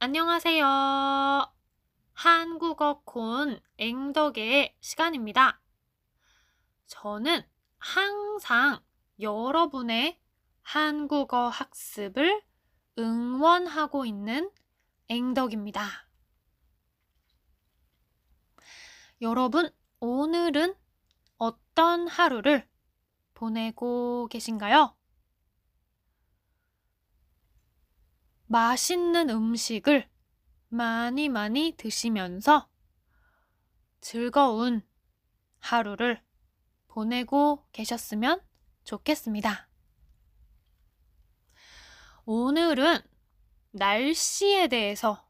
안녕하세요. 한국어 콘 앵덕의 시간입니다. 저는 항상 여러분의 한국어 학습을 응원하고 있는 앵덕입니다. 여러분, 오늘은 어떤 하루를 보내고 계신가요? 맛있는 음식을 많이 많이 드시면서 즐거운 하루를 보내고 계셨으면 좋겠습니다. 오늘은 날씨에 대해서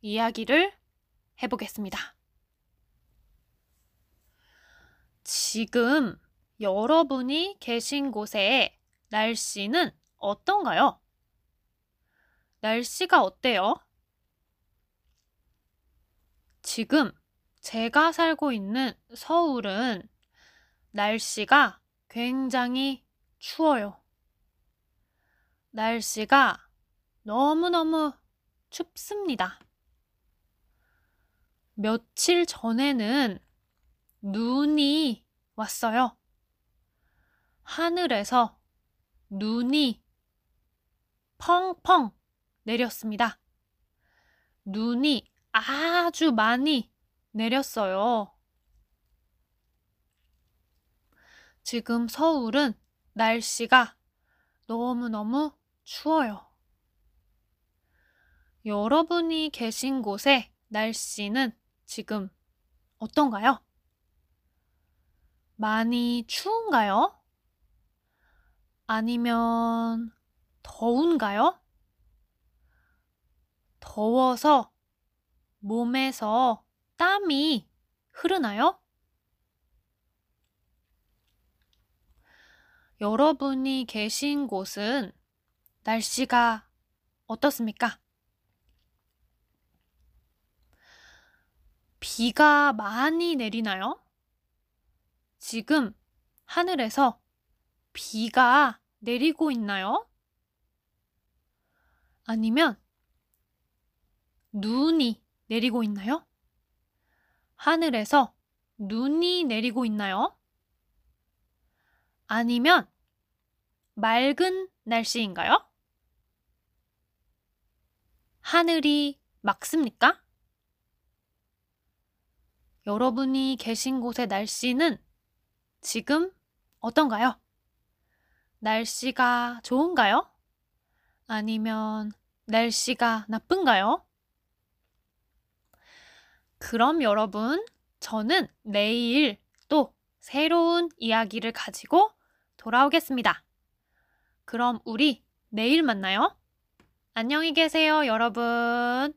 이야기를 해보겠습니다. 지금 여러분이 계신 곳의 날씨는 어떤가요? 날씨가 어때요? 지금 제가 살고 있는 서울은 날씨가 굉장히 추워요. 날씨가 너무너무 춥습니다. 며칠 전에는 눈이 왔어요. 하늘에서 눈이 펑펑 내렸습니다. 눈이 아주 많이 내렸어요. 지금 서울은 날씨가 너무너무 추워요. 여러분이 계신 곳의 날씨는 지금 어떤가요? 많이 추운가요? 아니면 더운가요? 더워서 몸에서 땀이 흐르나요? 여러분이 계신 곳은 날씨가 어떻습니까? 비가 많이 내리나요? 지금 하늘에서 비가 내리고 있나요? 아니면 눈이 내리고 있나요? 하늘에서 눈이 내리고 있나요? 아니면 맑은 날씨인가요? 하늘이 맑습니까? 여러분이 계신 곳의 날씨는 지금 어떤가요? 날씨가 좋은가요? 아니면 날씨가 나쁜가요? 그럼 여러분, 저는 내일 또 새로운 이야기를 가지고 돌아오겠습니다. 그럼 우리 내일 만나요. 안녕히 계세요, 여러분.